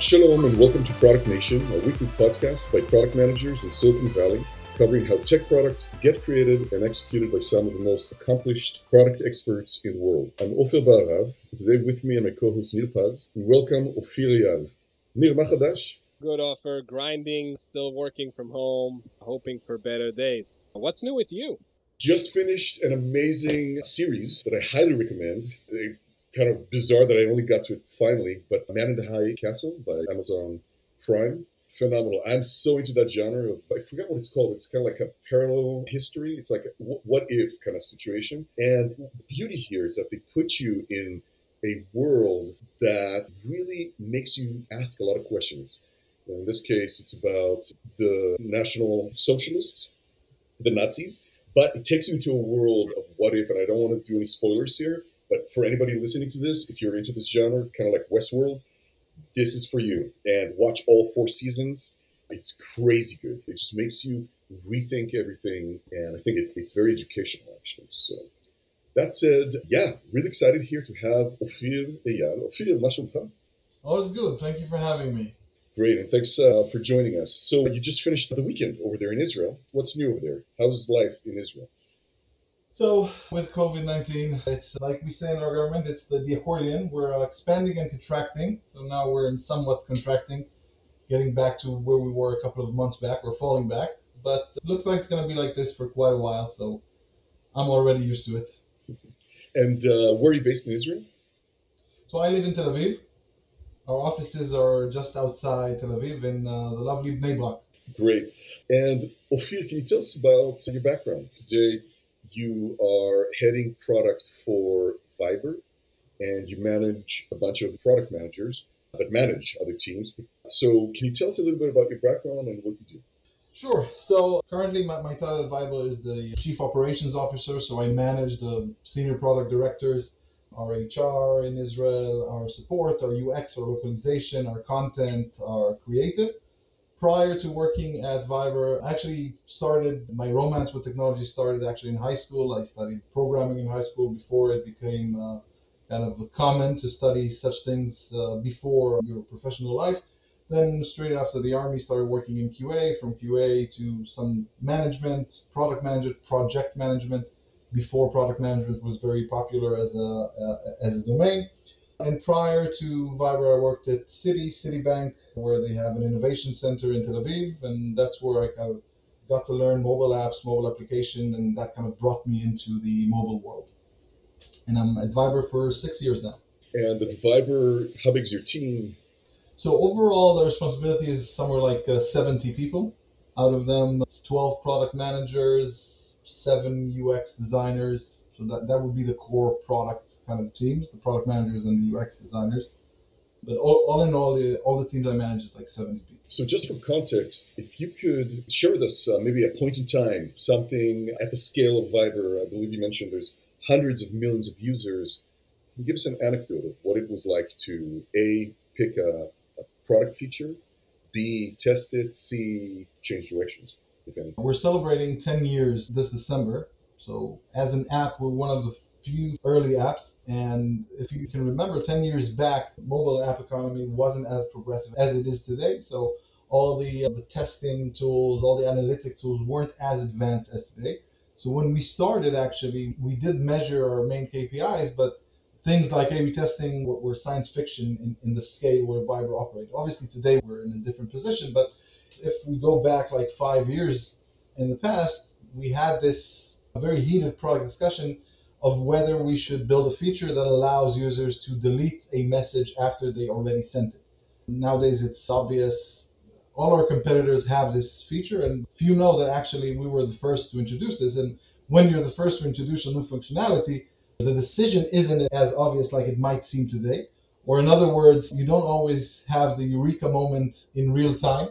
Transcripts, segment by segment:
Shalom and welcome to Product Nation, a weekly podcast by product managers in Silicon Valley covering how tech products get created and executed by some of the most accomplished product experts in the world. I'm Ofer Barav, today with me and my co-host Nir Paz. We welcome Ofir Eyal. Nir Machadash. Good offer, grinding, still working from home, hoping for better days. What's new with you? Just finished an amazing series that I highly recommend. They kind of bizarre that I only got to it finally, but Man in the High Castle by Amazon Prime. Phenomenal. I'm so into that genre of, I forgot what it's called. It's kind of like a parallel history. It's like what if kind of situation. And the beauty here is that they put you in a world that really makes you ask a lot of questions. In this case, it's about the National Socialists, the Nazis, but it takes you into a world of what if, and I don't want to do any spoilers here, but for anybody listening to this, if you're into this genre, kind of like Westworld, this is for you. And watch all four seasons. It's crazy good. It just makes you rethink everything. And I think it, it's very educational, actually. So that said, yeah, really excited here to have Ofir Eyal. Ofir, מה All is good. Thank you for having me. Great, and thanks uh, for joining us. So you just finished the weekend over there in Israel. What's new over there? How's life in Israel? So with COVID nineteen, it's like we say in our government, it's the, the accordion. We're uh, expanding and contracting. So now we're in somewhat contracting, getting back to where we were a couple of months back. We're falling back, but it looks like it's going to be like this for quite a while. So I'm already used to it. And uh, where are you based in Israel? So I live in Tel Aviv. Our offices are just outside Tel Aviv in uh, the lovely Bnei Brak. Great. And Ophir, can you tell us about your background today? You are heading product for Viber and you manage a bunch of product managers that manage other teams. So, can you tell us a little bit about your background and what you do? Sure. So, currently, my, my title at Viber is the Chief Operations Officer. So, I manage the senior product directors, our HR in Israel, our support, our UX, our localization, our content, our creative prior to working at Viber, I actually started my romance with technology started actually in high school. I studied programming in high school before it became uh, kind of common to study such things uh, before your professional life. Then straight after the army, started working in QA. From QA to some management, product management, project management. Before product management was very popular as a uh, as a domain and prior to Viber, I worked at Citi, Citibank, where they have an innovation center in Tel Aviv, and that's where I kind of got to learn mobile apps, mobile application, and that kind of brought me into the mobile world. And I'm at Viber for six years now. And at Viber, how big's your team? So overall, the responsibility is somewhere like uh, 70 people. Out of them, it's 12 product managers, seven UX designers, so that, that would be the core product kind of teams, the product managers and the UX designers. But all, all in all, the, all the teams I manage is like 70 people. So just for context, if you could share with us uh, maybe a point in time, something at the scale of Viber, I believe you mentioned there's hundreds of millions of users. Can you give us an anecdote of what it was like to A, pick a, a product feature, B, test it, C, change directions, if any? We're celebrating 10 years this December so as an app, we're one of the few early apps. And if you can remember, 10 years back, mobile app economy wasn't as progressive as it is today. So all the, uh, the testing tools, all the analytic tools weren't as advanced as today. So when we started, actually, we did measure our main KPIs, but things like A/B testing were, were science fiction in, in the scale where Viber operated. Obviously, today we're in a different position, but if we go back like five years in the past, we had this very heated product discussion of whether we should build a feature that allows users to delete a message after they already sent it. Nowadays, it's obvious. All our competitors have this feature, and few know that actually we were the first to introduce this. And when you're the first to introduce a new functionality, the decision isn't as obvious like it might seem today. Or, in other words, you don't always have the eureka moment in real time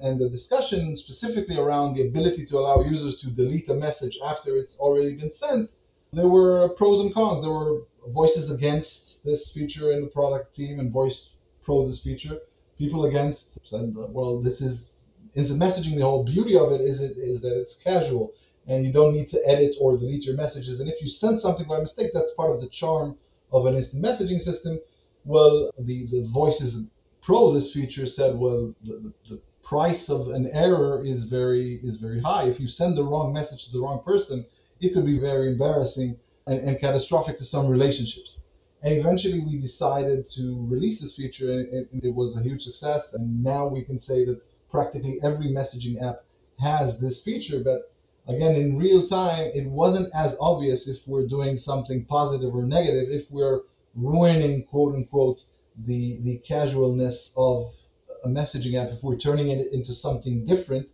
and the discussion specifically around the ability to allow users to delete a message after it's already been sent, there were pros and cons. There were voices against this feature in the product team and voice pro this feature. People against said, well, this is instant messaging. The whole beauty of it is it is that it's casual and you don't need to edit or delete your messages. And if you send something by mistake, that's part of the charm of an instant messaging system. Well, the, the voices pro this feature said, well, the, the price of an error is very is very high. If you send the wrong message to the wrong person, it could be very embarrassing and, and catastrophic to some relationships. And eventually, we decided to release this feature, and it, it was a huge success. And now we can say that practically every messaging app has this feature. But again, in real time, it wasn't as obvious if we're doing something positive or negative. If we're ruining, quote unquote, the the casualness of a messaging app, if we're turning it into something different,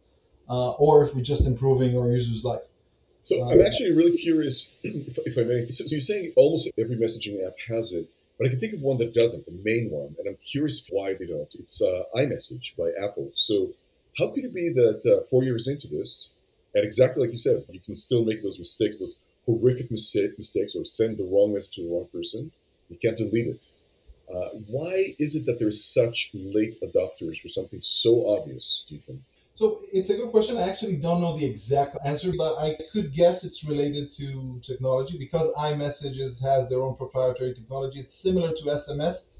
uh, or if we're just improving our user's life. So I'm actually really curious, if, if I may. So, so you're saying almost every messaging app has it, but I can think of one that doesn't, the main one, and I'm curious why they don't. It's uh, iMessage by Apple. So how could it be that uh, four years into this, and exactly like you said, you can still make those mistakes, those horrific mistakes, or send the wrong message to the wrong person? You can't delete it. Uh, why is it that there's such late adopters for something so obvious? Do you think? So it's a good question. I actually don't know the exact answer, but I could guess it's related to technology because iMessages has their own proprietary technology. It's similar to SMS,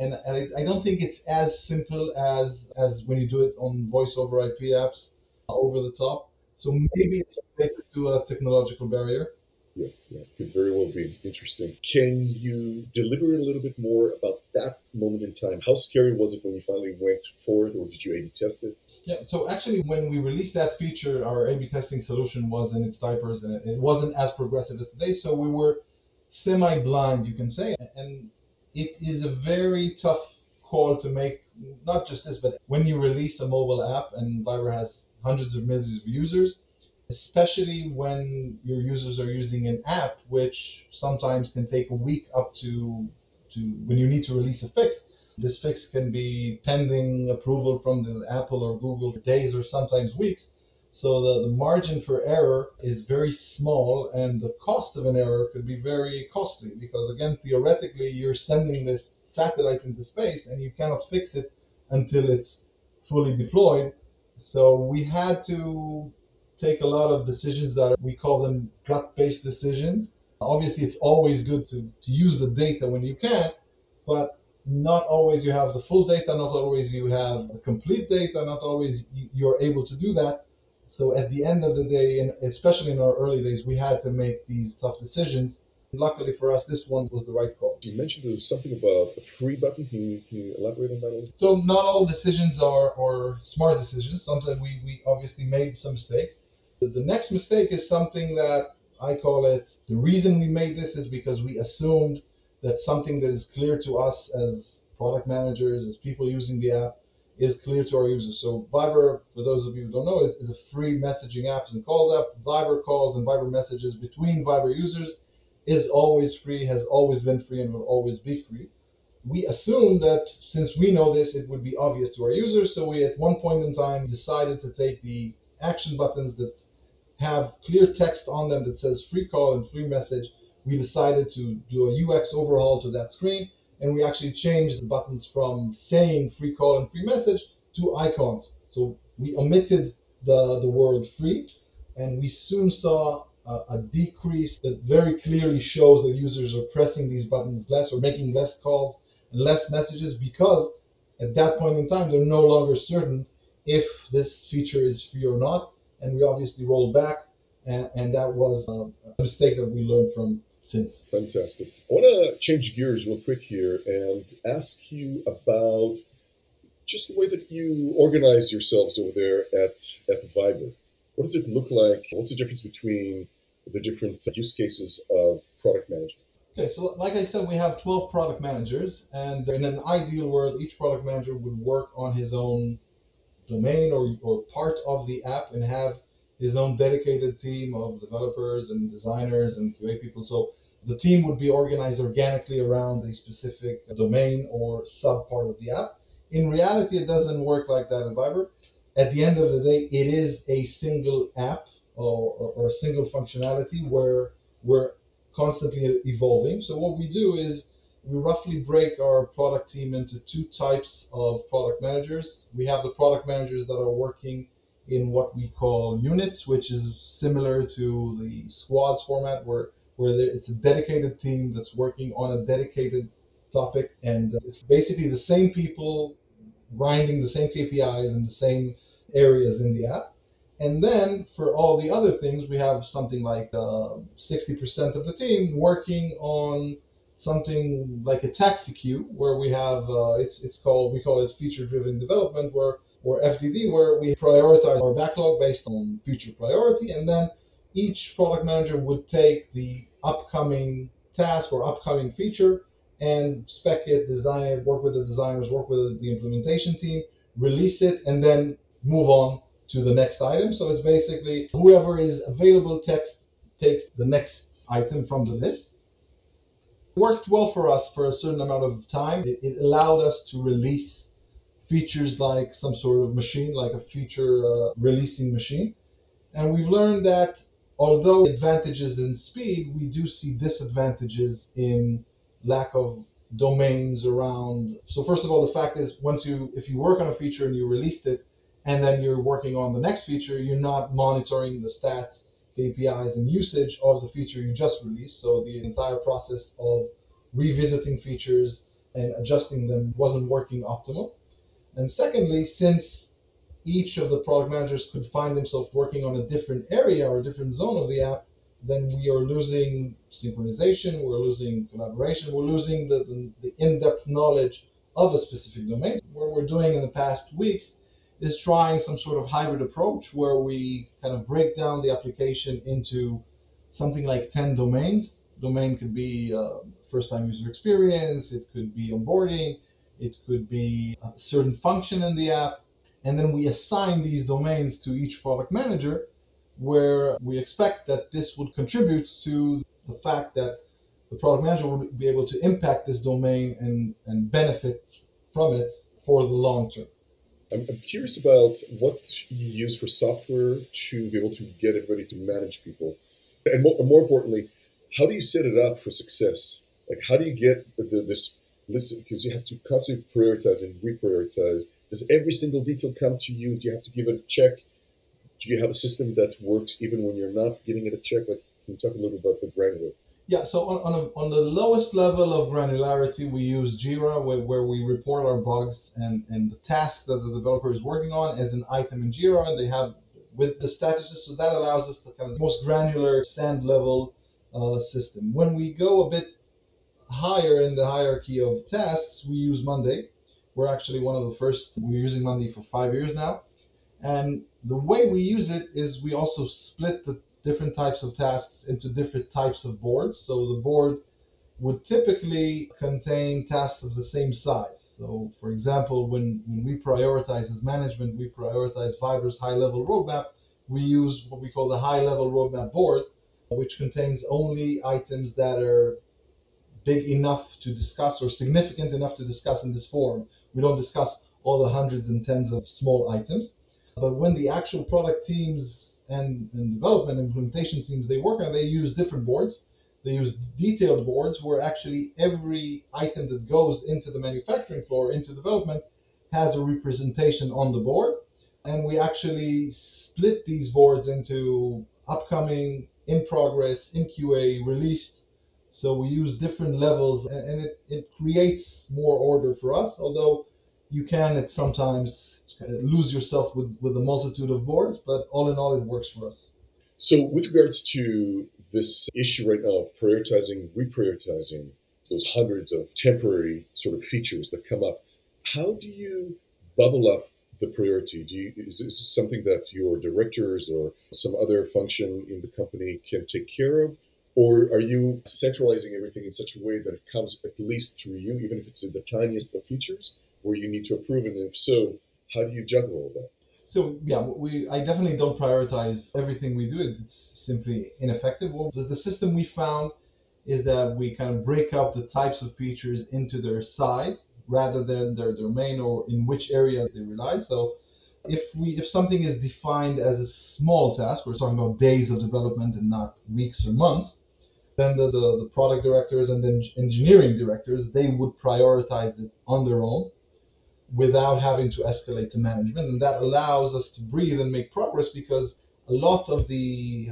and, and I, I don't think it's as simple as as when you do it on voice over IP apps over the top. So maybe it's related to a technological barrier yeah, yeah, could very well be interesting. Can you deliberate a little bit more about that moment in time? How scary was it when you finally went forward, or did you A/B test it? Yeah, so actually, when we released that feature, our A/B testing solution was in its diapers, and it wasn't as progressive as today. So we were semi-blind, you can say, and it is a very tough call to make. Not just this, but when you release a mobile app, and Viber has hundreds of millions of users especially when your users are using an app, which sometimes can take a week up to, to when you need to release a fix. This fix can be pending approval from the Apple or Google for days or sometimes weeks. So the, the margin for error is very small and the cost of an error could be very costly because again, theoretically, you're sending this satellite into space and you cannot fix it until it's fully deployed. So we had to take a lot of decisions that we call them gut based decisions. Obviously, it's always good to, to use the data when you can, but not always you have the full data, not always you have the complete data, not always you're able to do that. So at the end of the day, and especially in our early days, we had to make these tough decisions. Luckily for us, this one was the right call. You mentioned there was something about a free button. Can you, can you elaborate on that a little? So not all decisions are, are smart decisions. Sometimes we, we obviously made some mistakes. The next mistake is something that I call it the reason we made this is because we assumed that something that is clear to us as product managers, as people using the app, is clear to our users. So Viber, for those of you who don't know, is, is a free messaging app and call app. Viber calls and Viber messages between Viber users is always free, has always been free, and will always be free. We assumed that since we know this, it would be obvious to our users. So we, at one point in time, decided to take the action buttons that have clear text on them that says free call and free message, we decided to do a UX overhaul to that screen. And we actually changed the buttons from saying free call and free message to icons. So we omitted the, the word free and we soon saw a, a decrease that very clearly shows that users are pressing these buttons less or making less calls and less messages because at that point in time they're no longer certain if this feature is free or not and we obviously rolled back, and, and that was uh, a mistake that we learned from since. Fantastic. I want to change gears real quick here and ask you about just the way that you organize yourselves over there at at the Viber. What does it look like? What's the difference between the different use cases of product management? Okay, so like I said, we have 12 product managers, and in an ideal world, each product manager would work on his own domain or, or part of the app and have his own dedicated team of developers and designers and QA people. So the team would be organized organically around a specific domain or sub part of the app. In reality, it doesn't work like that in Viber. At the end of the day, it is a single app or, or, or a single functionality where we're constantly evolving. So what we do is we roughly break our product team into two types of product managers. We have the product managers that are working in what we call units, which is similar to the squads format, where where it's a dedicated team that's working on a dedicated topic, and it's basically the same people grinding the same KPIs in the same areas in the app. And then for all the other things, we have something like uh, 60% of the team working on something like a taxi queue where we have uh, it's it's called we call it feature driven development where or FDD where we prioritize our backlog based on feature priority and then each product manager would take the upcoming task or upcoming feature and spec it, design it, work with the designers, work with the implementation team, release it, and then move on to the next item. So it's basically whoever is available text takes the next item from the list. Worked well for us for a certain amount of time. It, it allowed us to release features like some sort of machine, like a feature uh, releasing machine. And we've learned that although advantages in speed, we do see disadvantages in lack of domains around. So first of all, the fact is once you if you work on a feature and you released it and then you're working on the next feature, you're not monitoring the stats, KPIs and usage of the feature you just released. So the entire process of revisiting features and adjusting them wasn't working optimal. And secondly, since each of the product managers could find themselves working on a different area or a different zone of the app, then we are losing synchronization, we're losing collaboration, we're losing the, the, the in-depth knowledge of a specific domain. What we're doing in the past weeks is trying some sort of hybrid approach where we kind of break down the application into something like 10 domains. Domain could be uh, first time user experience, it could be onboarding, it could be a certain function in the app. And then we assign these domains to each product manager where we expect that this would contribute to the fact that the product manager will be able to impact this domain and, and benefit from it for the long term. I'm, I'm curious about what you use for software to be able to get everybody to manage people. And more, more importantly, how do you set it up for success? Like, how do you get the, this listen? Because you have to constantly prioritize and reprioritize. Does every single detail come to you? Do you have to give it a check? do you have a system that works even when you're not giving it a check? Like, can you talk a little bit about the granular? Yeah, so on, on, a, on the lowest level of granularity, we use Jira, where, where we report our bugs and, and the tasks that the developer is working on as an item in Jira, and they have with the statuses. So that allows us to kind of most granular sand level uh, system. When we go a bit higher in the hierarchy of tasks, we use Monday. We're actually one of the first. We're using Monday for five years now, and the way we use it is we also split the different types of tasks into different types of boards. So the board would typically contain tasks of the same size. So, for example, when, when we prioritize as management, we prioritize Viber's high level roadmap, we use what we call the high level roadmap board, which contains only items that are big enough to discuss or significant enough to discuss in this forum. We don't discuss all the hundreds and tens of small items. But when the actual product teams and, and development implementation teams they work on, they use different boards. They use detailed boards where actually every item that goes into the manufacturing floor, into development, has a representation on the board. And we actually split these boards into upcoming, in progress, in QA, released. So we use different levels and it, it creates more order for us, although you can at sometimes uh, lose yourself with with a multitude of boards but all in all it works for us. So with regards to this issue right now of prioritizing reprioritizing those hundreds of temporary sort of features that come up how do you bubble up the priority? Do you is this something that your directors or some other function in the company can take care of? Or are you centralizing everything in such a way that it comes at least through you even if it's in the tiniest of features where you need to approve it. and if so how do you juggle all that? So yeah we i definitely don't prioritize everything we do. It's simply ineffective. Well, the, the system we found is that we kind of break up the types of features into their size rather than their domain or in which area they rely. So if we if something is defined as a small task we're talking about days of development and not weeks or months then the, the, the product directors and the engineering directors they would prioritize it on their own without having to escalate to management. And that allows us to breathe and make progress because a lot of the,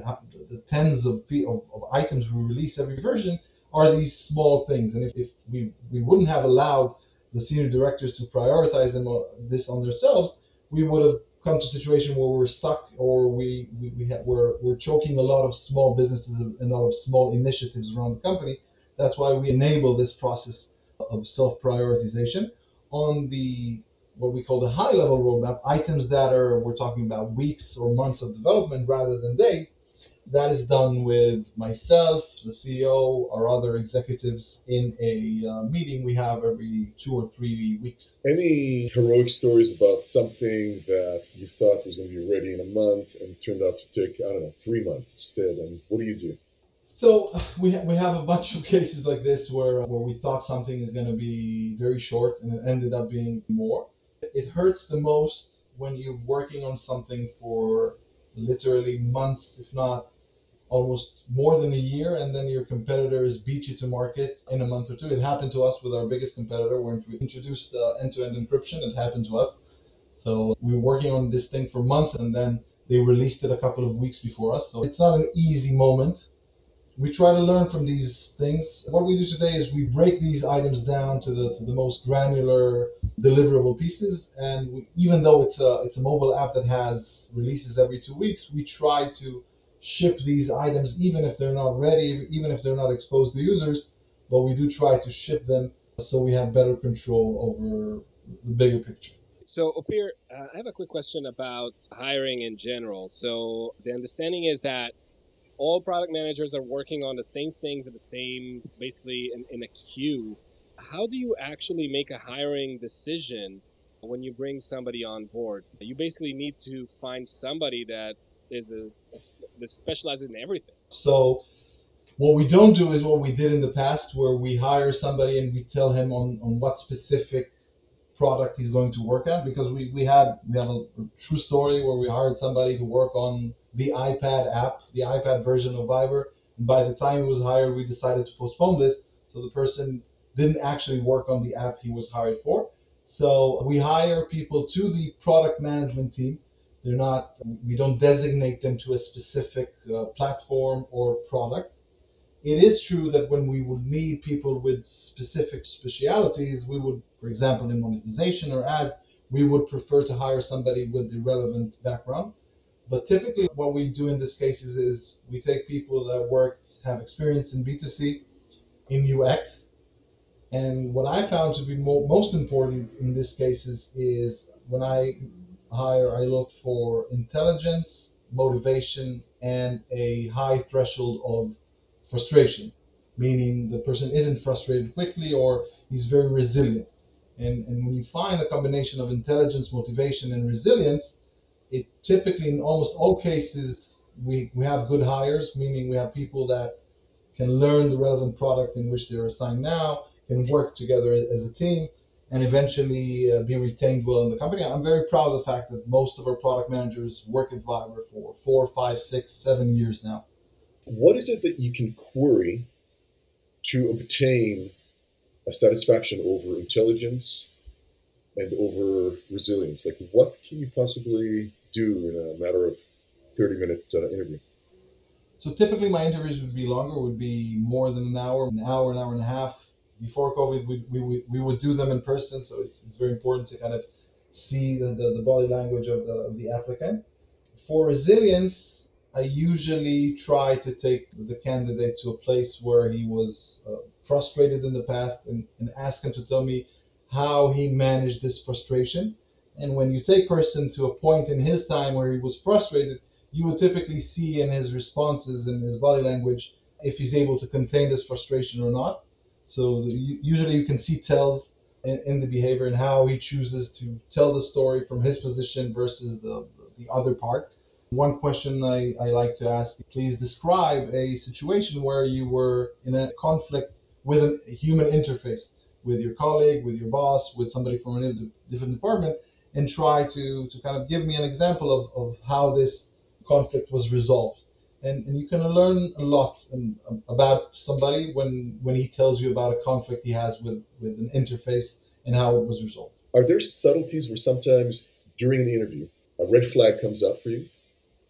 the tens of, of, of items we release every version are these small things. And if, if we, we wouldn't have allowed the senior directors to prioritize them uh, this on themselves, we would have come to a situation where we're stuck or we, we, we have, we're, we're choking a lot of small businesses and a lot of small initiatives around the company. That's why we enable this process of self prioritization. On the what we call the high level roadmap, items that are, we're talking about weeks or months of development rather than days, that is done with myself, the CEO, or other executives in a uh, meeting we have every two or three weeks. Any heroic stories about something that you thought was going to be ready in a month and turned out to take, I don't know, three months instead? And what do you do? So we, ha- we have a bunch of cases like this where, where we thought something is going to be very short and it ended up being more. It hurts the most when you're working on something for literally months, if not almost more than a year, and then your competitors beat you to market in a month or two. It happened to us with our biggest competitor when we introduced uh, end-to-end encryption. It happened to us. So we were working on this thing for months, and then they released it a couple of weeks before us. So it's not an easy moment. We try to learn from these things. What we do today is we break these items down to the to the most granular deliverable pieces, and we, even though it's a it's a mobile app that has releases every two weeks, we try to ship these items even if they're not ready, even if they're not exposed to users, but we do try to ship them so we have better control over the bigger picture. So, Ophir, uh, I have a quick question about hiring in general. So, the understanding is that all product managers are working on the same things at the same, basically in, in a queue. How do you actually make a hiring decision when you bring somebody on board? You basically need to find somebody that is a, a that specializes in everything. So what we don't do is what we did in the past where we hire somebody and we tell him on, on what specific product he's going to work at because we, we had we have a, a true story where we hired somebody to work on the iPad app, the iPad version of Viber. And by the time he was hired, we decided to postpone this. So the person didn't actually work on the app he was hired for. So we hire people to the product management team they're not, we don't designate them to a specific uh, platform or product. It is true that when we would need people with specific specialities, we would, for example, in monetization or ads, we would prefer to hire somebody with the relevant background. But typically, what we do in this cases is we take people that work, have experience in B2C, in UX. And what I found to be mo- most important in this cases is when I hire, I look for intelligence, motivation, and a high threshold of frustration, meaning the person isn't frustrated quickly or he's very resilient. And, and when you find a combination of intelligence, motivation, and resilience, it typically, in almost all cases, we, we have good hires, meaning we have people that can learn the relevant product in which they're assigned now, can work together as a team, and eventually uh, be retained well in the company. I'm very proud of the fact that most of our product managers work at Viber for four, five, six, seven years now. What is it that you can query to obtain a satisfaction over intelligence and over resilience? Like, what can you possibly do in a matter of 30 minute uh, interview? So typically my interviews would be longer, would be more than an hour, an hour, an hour and a half before COVID, we, we, we would do them in person. So it's, it's very important to kind of see the, the, the body language of the, of the applicant. For resilience, I usually try to take the candidate to a place where he was uh, frustrated in the past and, and ask him to tell me how he managed this frustration. And when you take person to a point in his time where he was frustrated, you would typically see in his responses and his body language if he's able to contain this frustration or not. So usually you can see tells in, in, the behavior and how he chooses to tell the story from his position versus the, the other part. One question I, I like to ask please describe a situation where you were in a conflict with a human interface with your colleague, with your boss, with somebody from a different department, and try to, to kind of give me an example of, of how this conflict was resolved and, and you can learn a lot um, about somebody when when he tells you about a conflict he has with with an interface and how it was resolved. Are there subtleties where sometimes during an interview a red flag comes up for you?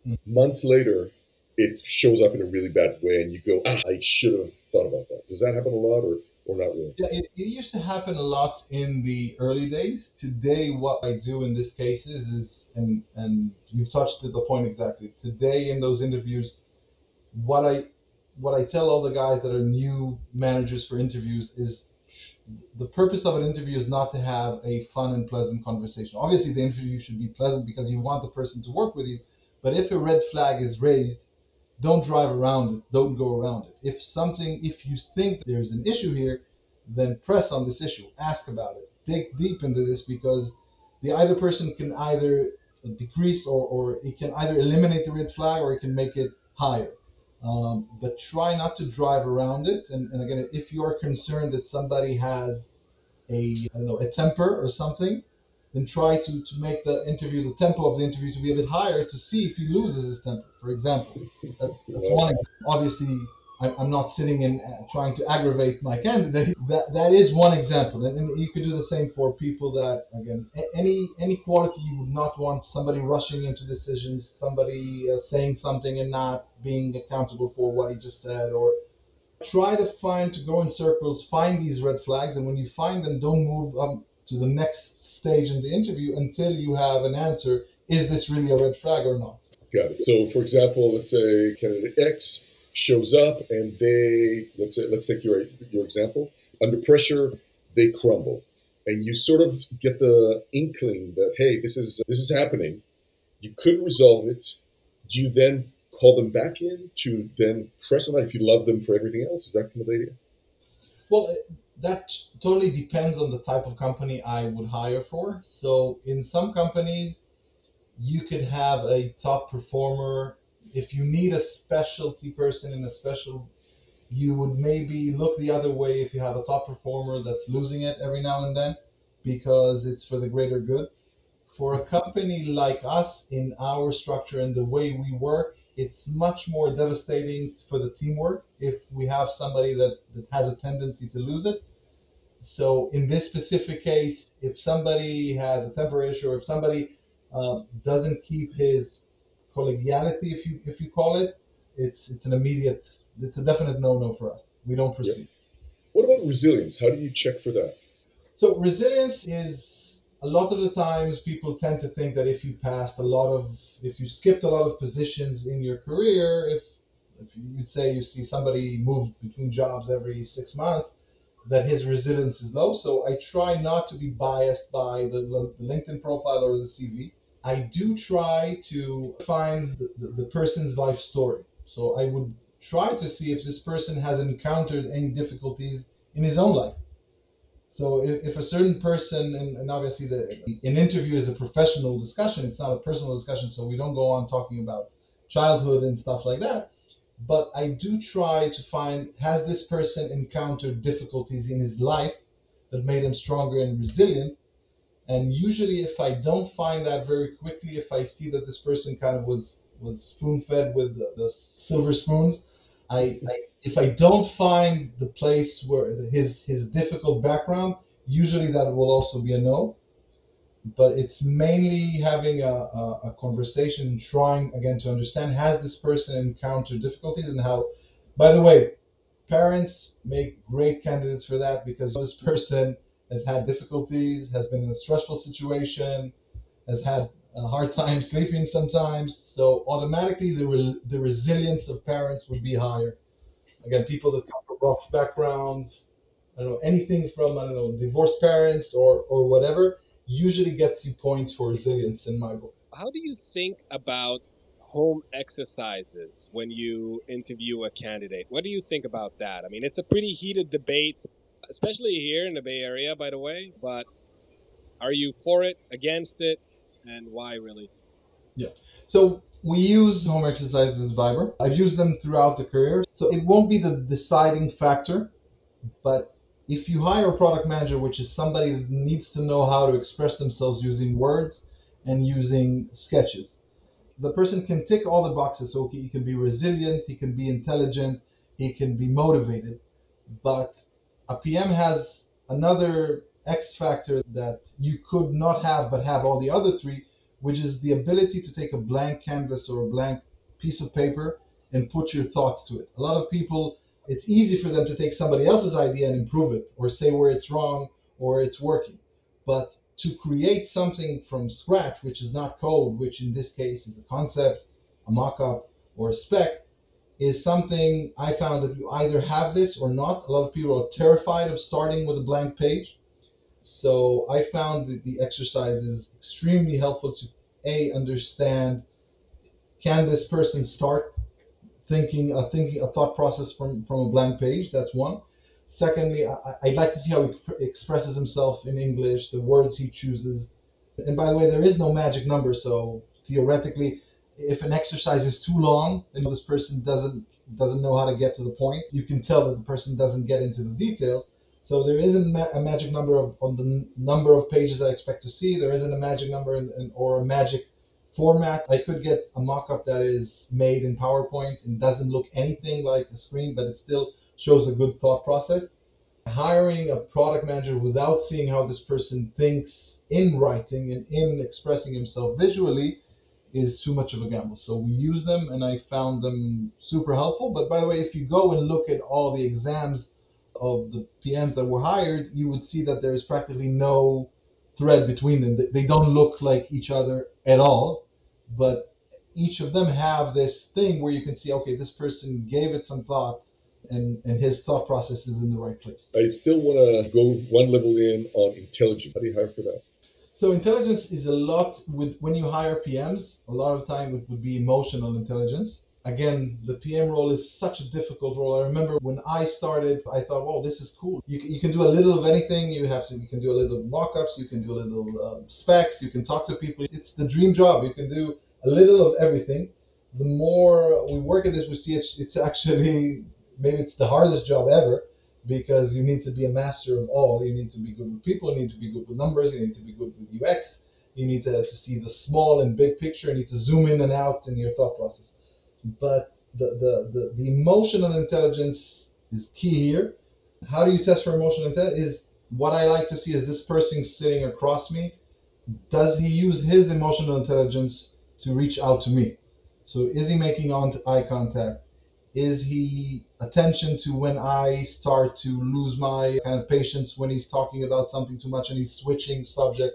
Mm-hmm. Months later, it shows up in a really bad way, and you go, ah, "I should have thought about that." Does that happen a lot, or or not really? Yeah, it, it used to happen a lot in the early days. Today, what I do in this cases is, and and you've touched the point exactly. Today, in those interviews, what I what I tell all the guys that are new managers for interviews is the purpose of an interview is not to have a fun and pleasant conversation. Obviously, the interview should be pleasant because you want the person to work with you. But if a red flag is raised, don't drive around it. Don't go around it. If something, if you think there's an issue here, then press on this issue. Ask about it. Dig deep into this because the either person can either decrease or, or it can either eliminate the red flag or it can make it higher. Um, but try not to drive around it. And, and again, if you're concerned that somebody has a I don't know a temper or something, then try to, to make the interview, the tempo of the interview to be a bit higher to see if he loses his temper, for example. That's, that's one. Obviously, I'm not sitting and uh, trying to aggravate my candidate. That that is one example, and, and, you could do the same for people that again any any quality you would not want somebody rushing into decisions, somebody uh, saying something and not being accountable for what he just said, or try to find to go in circles, find these red flags, and when you find them, don't move um, to the next stage in the interview until you have an answer. Is this really a red flag or not? Got it. So, for example, let's say candidate X shows up and they let's say let's take your your example under pressure they crumble and you sort of get the inkling that hey this is this is happening you could resolve it do you then call them back in to then press on that if you love them for everything else is that kind of the idea well that totally depends on the type of company i would hire for. So in some companies you could have a top performer. If you need a specialty person in a special you would maybe look the other way if you have a top performer that's losing it every now and then because it's for the greater good. For a company like us in our structure and the way we work it's much more devastating for the teamwork if we have somebody that, that has a tendency to lose it so in this specific case if somebody has a temper issue or if somebody uh, doesn't keep his collegiality, if you if you call it, it's it's an immediate, it's a definite no no for us. We don't proceed. What about resilience? How do you check for that? So resilience is a lot of the times people tend to think that if you passed a lot of, if you skipped a lot of positions in your career, if if you'd say you see somebody move between jobs every six months, that his resilience is low. So I try not to be biased by the, the LinkedIn profile or the CV. I do try to find the, the, the, person's life story. So I would try to see if this person has encountered any difficulties in his own life. So if, if a certain person, and, and obviously the, an interview is a professional discussion, it's not a personal discussion, so we don't go on talking about childhood and stuff like that. But I do try to find has this person encountered difficulties in his life that made him stronger and resilient? And usually, if I don't find that very quickly, if I see that this person kind of was was spoon fed with the, the silver spoons, I, I, if I don't find the place where his his difficult background, usually that will also be a no. But it's mainly having a, a, a conversation, trying again to understand has this person encountered difficulties and how. By the way, parents make great candidates for that because this person has had difficulties, has been in a stressful situation, has had a hard time sleeping sometimes. So automatically, the re- the resilience of parents would be higher. Again, people that come from rough backgrounds, I don't know anything from I don't know divorced parents or or whatever, usually gets you points for resilience in my book. How do you think about home exercises when you interview a candidate? What do you think about that? I mean, it's a pretty heated debate especially here in the Bay Area, by the way. But are you for it, against it, and why really? Yeah. So we use home exercises in Viber. I've used them throughout the career. So it won't be the deciding factor, but if you hire a product manager, which is somebody that needs to know how to express themselves using words and using sketches, the person can tick all the boxes. So he can be resilient, he can be intelligent, he can be motivated, but a PM has another X factor that you could not have but have all the other three, which is the ability to take a blank canvas or a blank piece of paper and put your thoughts to it. A lot of people it's easy for them to take somebody else's idea and improve it or say where it's wrong or it's working. But to create something from scratch, which is not code, which in this case is a concept, a mock up, or a spec, is something I found that you either have this or not. A lot of people are terrified of starting with a blank page. So I found that the exercise is extremely helpful to a understand can this person start thinking a thinking a thought process from from a blank page. That's one. Secondly, I, I'd like to see how he expresses himself in English, the words he chooses. And by the way, there is no magic number, so theoretically, if an exercise is too long and this person doesn't doesn't know how to get to the point, you can tell that the person doesn't get into the details. So there isn't a magic number of, on the number of pages I expect to see. There isn't a magic number in, in, or a magic format. I could get a mock-up that is made in PowerPoint and doesn't look anything like a screen, but it still shows a good thought process. Hiring a product manager without seeing how this person thinks in writing and in expressing himself visually is too much of a gamble. So we use them and I found them super helpful. But by the way, if you go and look at all the exams of the PMs that were hired, you would see that there is practically no thread between them. They don't look like each other at all but each of them have this thing where you can see okay this person gave it some thought and and his thought process is in the right place. I still want to go one level in on intelligence. How do you hire for that? So intelligence is a lot with when you hire pms a lot of time it would be emotional intelligence again the pm role is such a difficult role. I remember when i started i thought oh this is cool. You, you can do a little of anything. You have to you can do a little mock-ups. You can do a little uh, specs. You can talk to people. It's the dream job. You can do a little of everything. The more we work at this we see it's, it's actually maybe it's the hardest job ever because you need to be a master of all. You need to be good with people. You need to be good with numbers. You need to be good with ux you need to, to see the small and big picture. You need to zoom in and out in your thought process but the, the, the, the emotional intelligence is key here. How do you test for emotional intelligence? Is what I like to see is this person sitting across me. Does he use his emotional intelligence to reach out to me? So is he making eye contact? Is he attention to when I start to lose my kind of patience when he's talking about something too much and he's switching subject?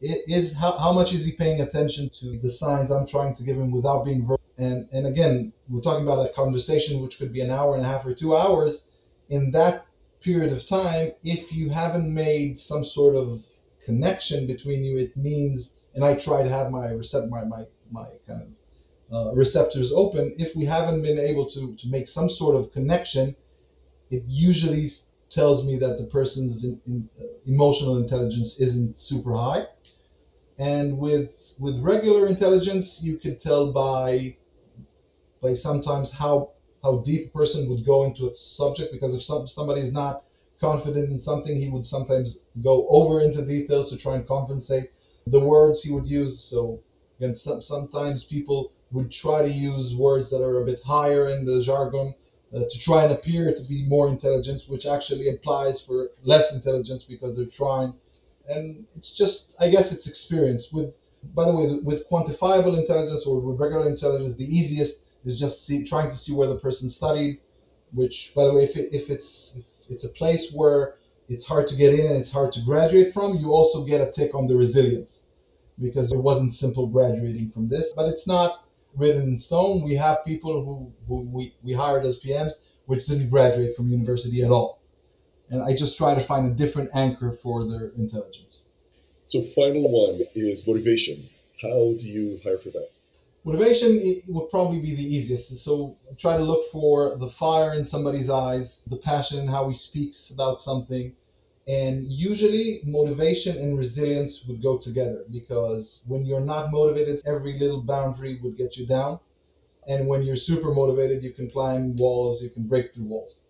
Is how, how much is he paying attention to the signs I'm trying to give him without being verbal? And and again, we're talking about a conversation which could be an hour and a half or two hours. In that period of time, if you haven't made some sort of connection between you, it means. And I try to have my recept my my my kind of uh, receptors open. If we haven't been able to to make some sort of connection, it usually tells me that the person's in, in, uh, emotional intelligence isn't super high and with with regular intelligence you can tell by by sometimes how how deep a person would go into a subject because if some, somebody is not confident in something he would sometimes go over into details to try and compensate the words he would use. So again some, sometimes people would try to use words that are a bit higher in the jargon uh, to try and appear to be more intelligent which actually implies for less intelligence because they're trying. And it's just i guess it's experience. With by the way with quantifiable intelligence or with regular intelligence the easiest is just see, trying to see where the person studied. Which, by the way, if, it, if it's if it's a place where it's hard to get in and it's hard to graduate from, you also get a tick on the resilience because it wasn't simple graduating from this. But it's not written in stone. We have people who, who we, we hired as PMs which didn't graduate from university at all. And I just try to find a different anchor for their intelligence. So, final one is motivation. How do you hire for that? Motivation would probably be the easiest. So try to look for the fire in somebody's eyes, the passion how he speaks about something. And usually motivation and resilience would go together because when you're not motivated, every little boundary would get you down. And when you're super motivated, you can climb walls, you can break through walls.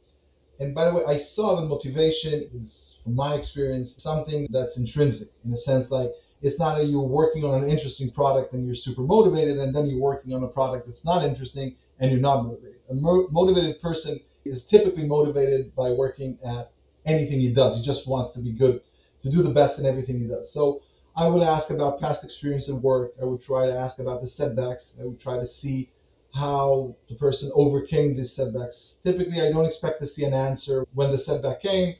And by the way, I saw that motivation is, from my experience, something that's intrinsic in a sense like it's not that you're working on an interesting product and you're super motivated, and then you're working on a product that's not interesting and you're not motivated. A mo- motivated person is typically motivated by working at anything he does. He just wants to be good, to do the best in everything he does. So I would ask about past experience at work. I would try to ask about the setbacks. I would try to see how the person overcame these setbacks. Typically, I don't expect to see an answer when the setback came.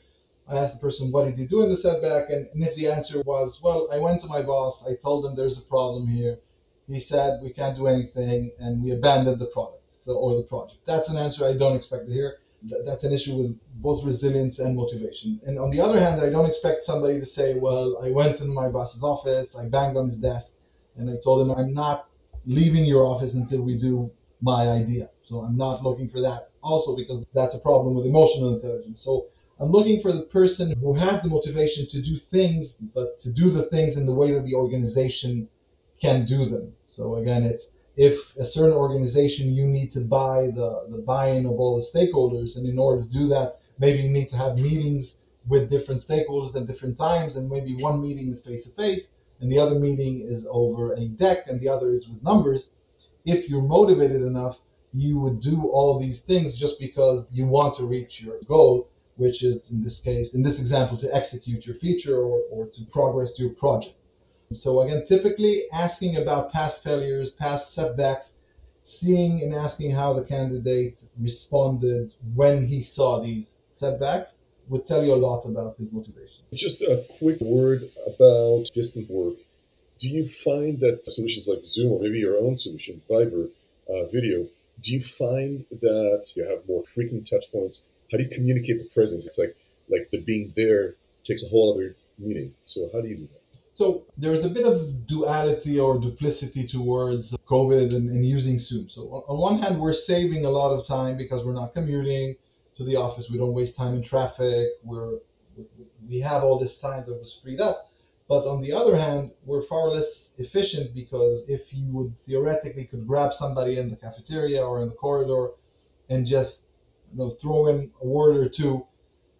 I asked the person, what did he do in the setback? And, and if the answer was, well, I went to my boss, I told him there's a problem here. He said, we can't do anything, and we abandoned the product so, or the project. That's an answer I don't expect to hear. That's an issue with both resilience and motivation. And on the other hand, I don't expect somebody to say, well, I went in my boss's office, I banged on his desk, and I told him, I'm not leaving your office until we do my idea. So I'm not looking for that also because that's a problem with emotional intelligence. So I'm looking for the person who has the motivation to do things, but to do the things in the way that the organization can do them. So again, it's if a certain organization you need to buy the, the buy-in of all the stakeholders, and in order to do that, maybe you need to have meetings with different stakeholders at different times, and maybe one meeting is face to face, and the other meeting is over a deck, and the other is with numbers. If you're motivated enough, you would do all these things just because you want to reach your goal which is in this case, in this example, to execute your feature or, or to progress your project. So again, typically asking about past failures, past setbacks, seeing and asking how the candidate responded when he saw these setbacks would tell you a lot about his motivation. Just a quick word about distant work. Do you find that solutions like Zoom or maybe your own solution, Viber, uh, video, do you find that you have more frequent touch points how do you communicate the presence? It's like like the being there takes a whole other meaning. So how do you do that? So there's a bit of duality or duplicity towards COVID and, and using Zoom. So on, on one hand, we're saving a lot of time because we're not commuting to the office. We don't waste time in traffic. We're we have all this time that was freed up. But on the other hand, we're far less efficient because if you would theoretically could grab somebody in the cafeteria or in the corridor and just you know, throw in a word or two,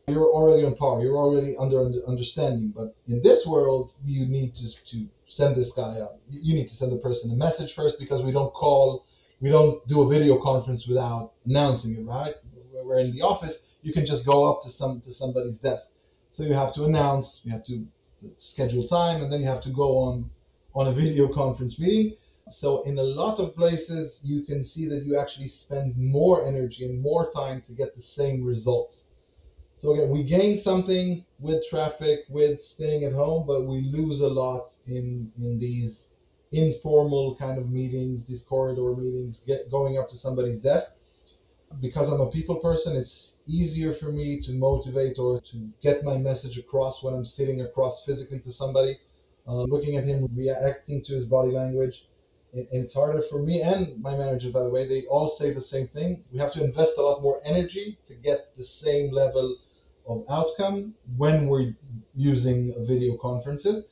you're already on par. You're already under, understanding. But in this world, you need to, to send this guy up. You need to send the person a message first because we don't call, we don't do a video conference without announcing it, right? We're in the office, you can just go up to some to somebody's desk. So you have to announce, you have to schedule time, and then you have to go on on a video conference meeting. So in a lot of places, you can see that you actually spend more energy and more time to get the same results. So again, we gain something with traffic, with staying at home, but we lose a lot in in these informal kind of meetings, these corridor meetings, get going up to somebody's desk. Because I'm a people person, it's easier for me to motivate or to get my message across when I'm sitting across physically to somebody, uh, looking at him, reacting to his body language and it's harder for me and my manager by the way they all say the same thing. We have to invest a lot more energy to get the same level of outcome when we're using video conferences.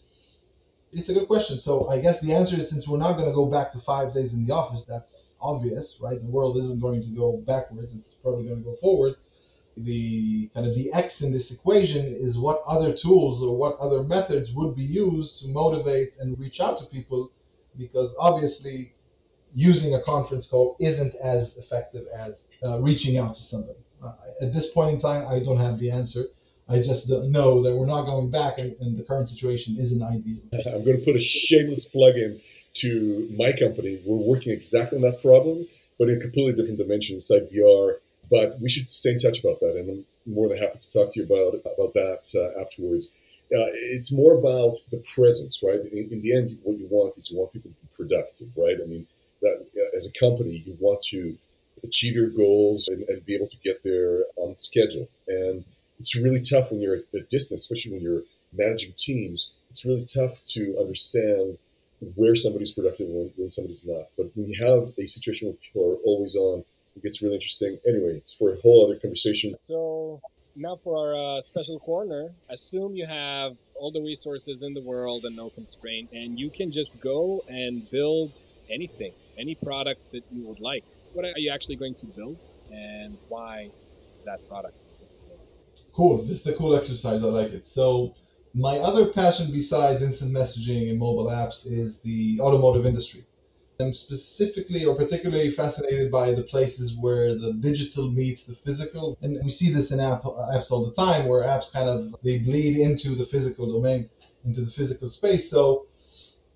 It's a good question. So i guess the answer is since we're not going to go back to five days in the office that's obvious right? The world isn't going to go backwards. It's probably going to go forward. The kind of the x in this equation is what other tools or what other methods would be used to motivate and reach out to people because obviously using a conference call isn't as effective as uh, reaching out to somebody. Uh, at this point in time, I don't have the answer. I just know that we're not going back, and, and, the current situation isn't ideal. I'm going to put a shameless plug in to my company. We're working exactly on that problem, but in a completely different dimension inside VR. But we should stay in touch about that, and I'm more than happy to talk to you about about that uh, afterwards uh, it's more about the presence, right? In, in, the end, what you want is you want people to be productive, right? I mean, that uh, as a company, you want to achieve your goals and, and, be able to get there on schedule. And it's really tough when you're at a distance, especially when you're managing teams. It's really tough to understand where somebody's productive and when, when somebody's not. But when you have a situation where people are always on, it gets really interesting. Anyway, it's for a whole other conversation. So now for our uh, special corner, assume you have all the resources in the world and no constraint, and you can just go and build anything, any product that you would like. What are you actually going to build, and why that product specifically? Cool. This is a cool exercise. I like it. So, my other passion besides instant messaging and mobile apps is the automotive industry. I'm specifically or particularly fascinated by the places where the digital meets the physical, and we see this in app, apps all the time, where apps kind of they bleed into the physical domain, into the physical space. So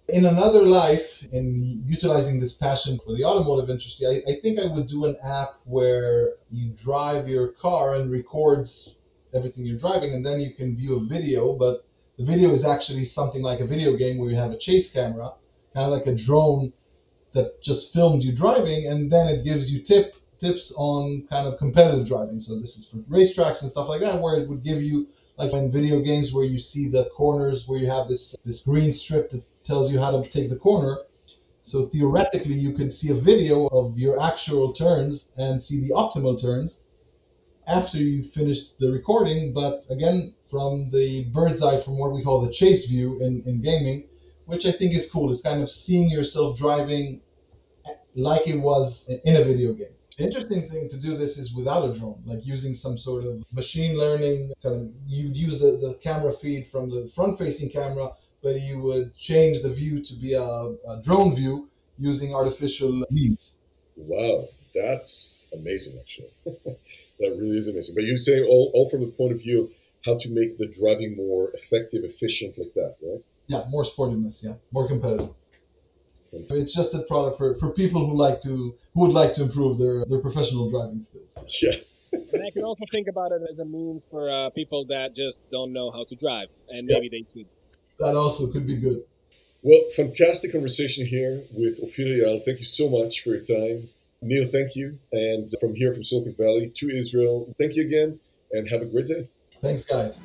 In another life, in utilizing this passion for the automotive industry, I, I think I would do an app where you drive your car and records everything you're driving, and then you can view a video. But the video is actually something like a video game where you have a chase camera, kind of like a drone that just filmed you driving, and then it gives you tip tips on kind of competitive driving. So this is for racetracks and stuff like that, where it would give you like in video games where you see the corners where you have this this green strip that tells you how to take the corner. So theoretically, you could see a video of your actual turns and see the optimal turns after you finished the recording. But again, from the bird's eye, from what we call the chase view in, in gaming, which I think is cool. It's kind of seeing yourself driving like it was in a video game. The interesting thing to do this is without a drone, like using some sort of machine learning kind of you'd use the, the camera feed from the front facing camera, but you would change the view to be a, a drone view using artificial means. Wow, that's amazing actually. that really is amazing. But you're saying all, all from the point of view of how to make the driving more effective, efficient like that, right? Yeah, more sportiveness, yeah. More competitive. It's just a product for, for people who like to who would like to improve their, their professional driving skills. Yeah. and I can also think about it as a means for uh, people that just don't know how to drive, and maybe yeah. they should. That also could be good. Well, fantastic conversation here with Ofir Thank you so much for your time. Neil, thank you. And from here, from Silicon Valley to Israel, thank you again, and have a great day. Thanks, guys.